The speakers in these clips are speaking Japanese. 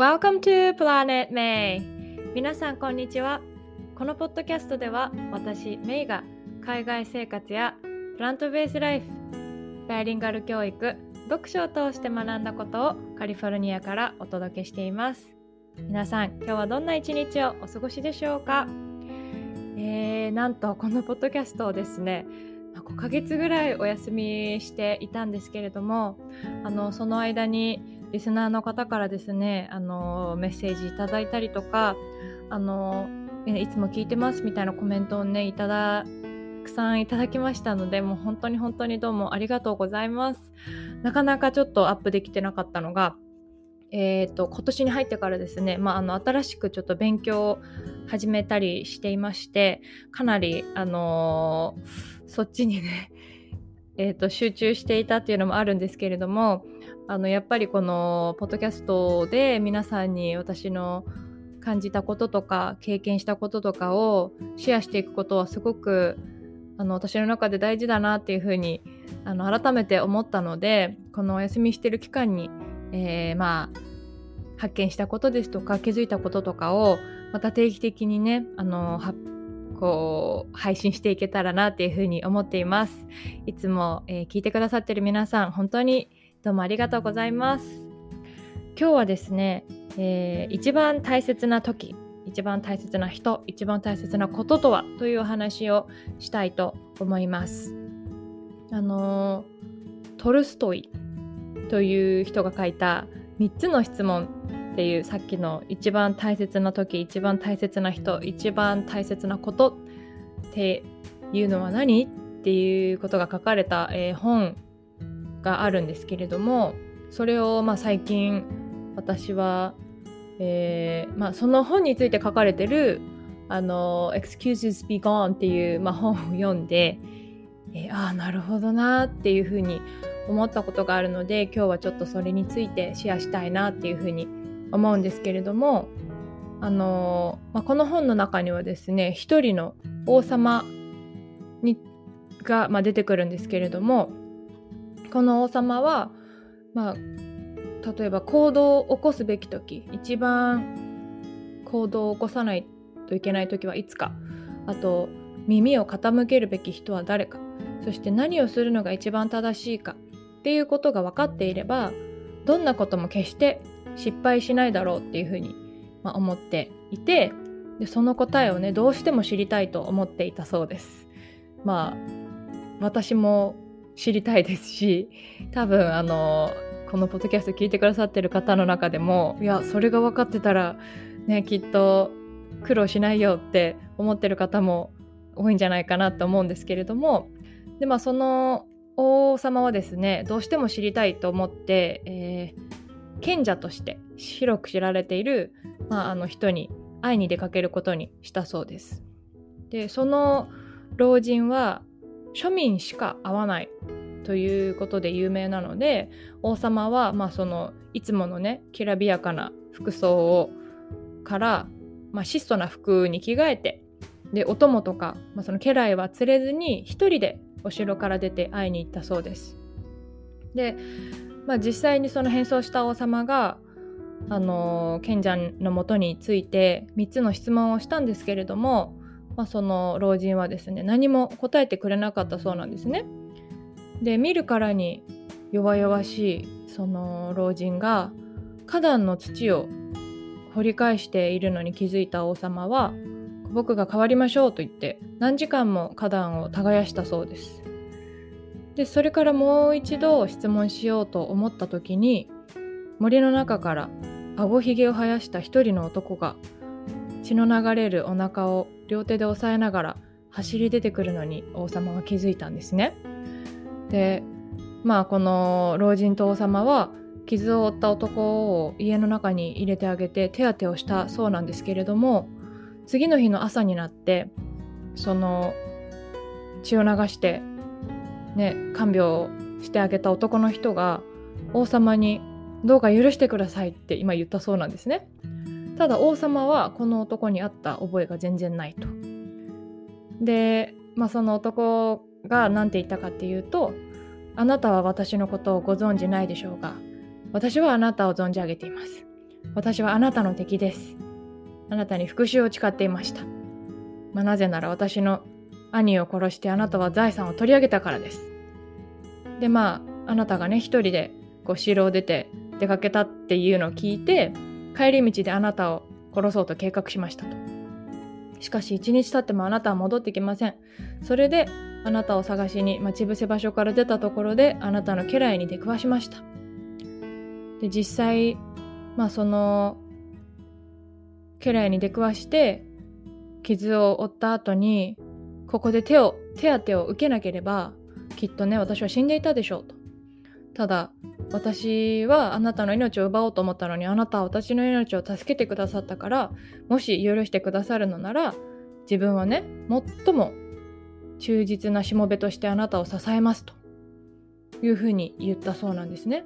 Welcome to Planet May. 皆さんこんにちは。このポッドキャストでは私メイが海外生活やプラントベースライフバイリンガル教育読書を通して学んだことをカリフォルニアからお届けしています。皆さん今日はどんな一日をお過ごしでしょうか？えー、なんとこのポッドキャストをですね5ヶ月ぐらいお休みしていたんですけれどもあのその間にリスナーの方からですねあのメッセージいただいたりとかあのいつも聞いてますみたいなコメントをねいただくさんいただきましたのでもう本当に本当にどうもありがとうございます。なかなかちょっとアップできてなかったのがえーと、今年に入ってからですね、まあ、あの新しくちょっと勉強を始めたりしていましてかなり、あのー、そっちにね、えーと集中していたっていうのもあるんですけれどもあのやっぱりこのポッドキャストで皆さんに私の感じたこととか経験したこととかをシェアしていくことはすごくあの私の中で大事だなっていうふうにあの改めて思ったのでこのお休みしてる期間に、えー、まあ発見したことですとか気づいたこととかをまた定期的にねあのこう配信していけたらなっていうふうに思っています。いつも、えー、聞いてくださってる皆さん本当にどうもありがとうございます。今日はですね、えー、一番大切な時、一番大切な人、一番大切なこととはというお話をしたいと思います。あのトルストイという人が書いた3つの質問っていうさっきの一番大切な時、一番大切な人、一番大切なことっていうのは何っていうことが書かれた、えー、本があるんですけれどもそれをまあ最近私は、えーまあ、その本について書かれてるあの「Excuses Be Gone」っていう、まあ、本を読んで、えー、ああなるほどなっていうふうに思ったことがあるので今日はちょっとそれについてシェアしたいなっていうふうに思うんですけれどもあの、まあ、この本の中にはですね一人の王様にが、まあ、出てくるんですけれどもこの王様は、まあ、例えば行動を起こすべき時一番行動を起こさないといけない時はいつかあと耳を傾けるべき人は誰かそして何をするのが一番正しいかっていうことが分かっていればどんなことも決して失敗しないだろうっていうふうに、まあ、思っていてでその答えをねどうしても知りたいと思っていたそうです。まあ私も知りたいですし多分あのこのポッドキャスト聞いてくださってる方の中でもいやそれが分かってたらねきっと苦労しないよって思ってる方も多いんじゃないかなと思うんですけれどもでまあその王様はですねどうしても知りたいと思って、えー、賢者として広く知られている、まあ、あの人に会いに出かけることにしたそうです。でその老人は庶民しか会わないということで有名なので王様はまあそのいつものねきらびやかな服装をから、まあ、質素な服に着替えてでお供とか、まあ、その家来は連れずに一人でお城から出て会いに行ったそうです。で、まあ、実際にその変装した王様があの賢者のもとについて3つの質問をしたんですけれどもまあ、その老人はですね何も答えてくれなかったそうなんですね。で見るからに弱々しいその老人が花壇の土を掘り返しているのに気づいた王様は僕が変わりましょうと言って何時間も花壇を耕したそうです。でそれからもう一度質問しようと思った時に森の中からあごひげを生やした一人の男が血の流れるお腹を両手で押さえながら走り出てくるのに王様は気づいたんですね。でまあこの老人と王様は傷を負った男を家の中に入れてあげて手当てをしたそうなんですけれども次の日の朝になってその血を流してね看病してあげた男の人が王様に「どうか許してください」って今言ったそうなんですね。ただ王様はこの男に会った覚えが全然ないと。で、まあ、その男が何て言ったかっていうと「あなたは私のことをご存じないでしょうが私はあなたを存じ上げています。私はあなたの敵ですあなたに復讐を誓っていました、まあ、なぜなら私の兄を殺してあなたは財産を取り上げたからです。でまああなたがね一人でこう城を出て出かけたっていうのを聞いて帰り道であなたを殺そうと計画しましたと。しかし一日経ってもあなたは戻ってきません。それであなたを探しに待ち伏せ場所から出たところであなたの家来に出くわしました。で実際まあその家来に出くわして傷を負った後にここで手を手当てを受けなければきっとね私は死んでいたでしょうとただ私はあなたの命を奪おうと思ったのにあなたは私の命を助けてくださったからもし許してくださるのなら自分はね最も忠実なしもべとしてあなたを支えますというふうに言ったそうなんですね。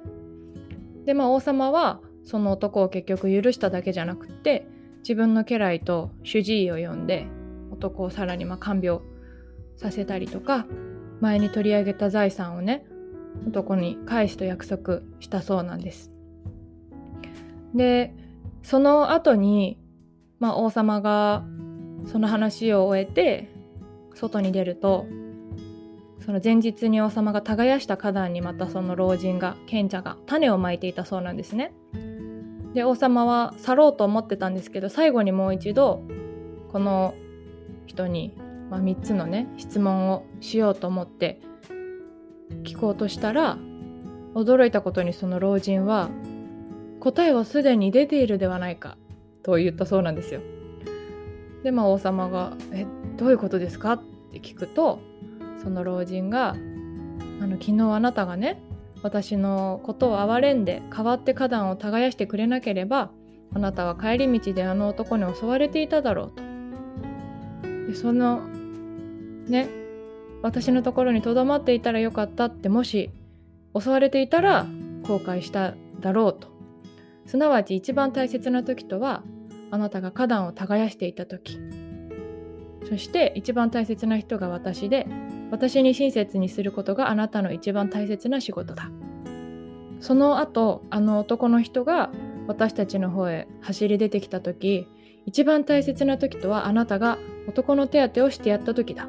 でまあ王様はその男を結局許しただけじゃなくって自分の家来と主治医を呼んで男をさらにま看病させたりとか前に取り上げた財産をね男に返すと約束したそうなんです。でその後に、まあ、王様がその話を終えて外に出るとその前日に王様が耕した花壇にまたその老人が賢者が種をまいていたそうなんですね。で王様は去ろうと思ってたんですけど最後にもう一度この人に、まあ、3つのね質問をしようと思って聞こうとしたら驚いたことにその老人は答えはすでに出ているではないかと言ったそうなんですよ。でまあ王様が「えどういうことですか?」って聞くとその老人が「あの昨日あなたがね私のことを憐れんで代わって花壇を耕してくれなければあなたは帰り道であの男に襲われていただろうと。でそのね私のところにとどまっていたらよかったってもし襲われていたら後悔しただろうと。すなわち一番大切な時とはあなたが花壇を耕していた時。そして一番大切な人が私で私に親切にすることがあなたの一番大切な仕事だ。その後あの男の人が私たちの方へ走り出てきた時一番大切な時とはあなたが男の手当てをしてやった時だ。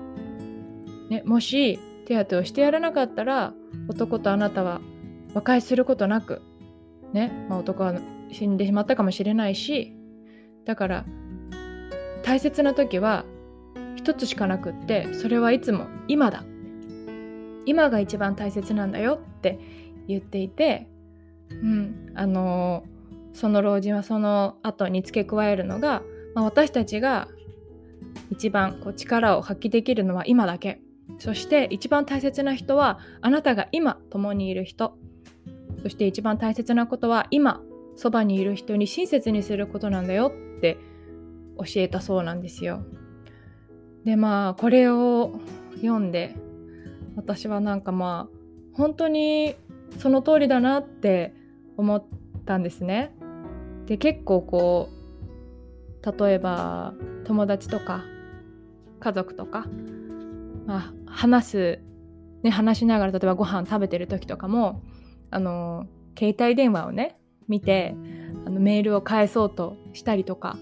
ね、もし手当てをしてやらなかったら男とあなたは和解することなく、ねまあ、男は死んでしまったかもしれないしだから大切な時は一つしかなくってそれはいつも今だ。今が一番大切なんだよって言っていて、うん、あのその老人はその後に付け加えるのが、まあ、私たちが一番こう力を発揮できるのは今だけそして一番大切な人はあなたが今共にいる人そして一番大切なことは今そばにいる人に親切にすることなんだよって教えたそうなんですよ。でまあこれを読んで私はなんかまあ本当にその通りだなって思ったんですね。で結構こう例えば友達とか家族とかまあ、話す、ね、話しながら例えばご飯食べてる時とかもあの携帯電話をね見てあのメールを返そうとしたりとか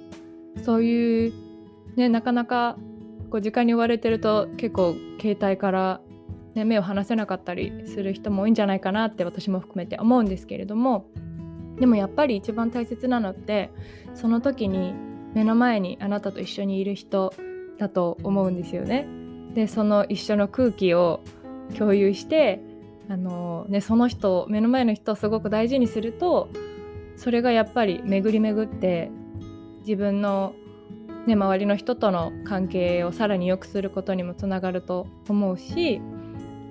そういう、ね、なかなかこう時間に追われてると結構携帯から、ね、目を離せなかったりする人も多いんじゃないかなって私も含めて思うんですけれどもでもやっぱり一番大切なのってその時に目の前にあなたと一緒にいる人だと思うんですよね。でその一緒の空気を共有してあの、ね、その人目の前の人をすごく大事にするとそれがやっぱり巡り巡って自分の、ね、周りの人との関係をさらに良くすることにもつながると思うし、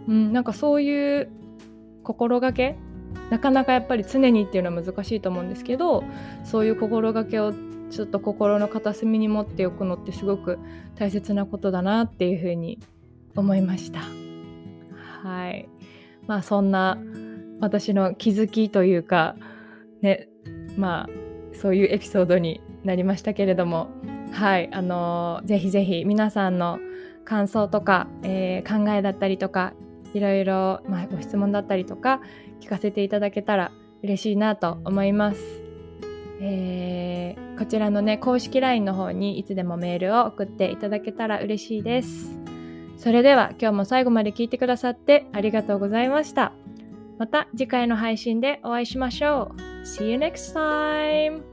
うん、なんかそういう心がけなかなかやっぱり常にっていうのは難しいと思うんですけどそういう心がけをちょっと心の片隅に持っておくのってすごく大切なことだなっていうふうに思いました。はい。まあそんな私の気づきというかねまあそういうエピソードになりましたけれどもはいあのー、ぜひぜひ皆さんの感想とか、えー、考えだったりとかいろいろ、まあ、ご質問だったりとか聞かせていただけたら嬉しいなと思います。えー、こちらのね、公式 LINE の方にいつでもメールを送っていただけたら嬉しいです。それでは今日も最後まで聞いてくださってありがとうございました。また次回の配信でお会いしましょう。See you next time!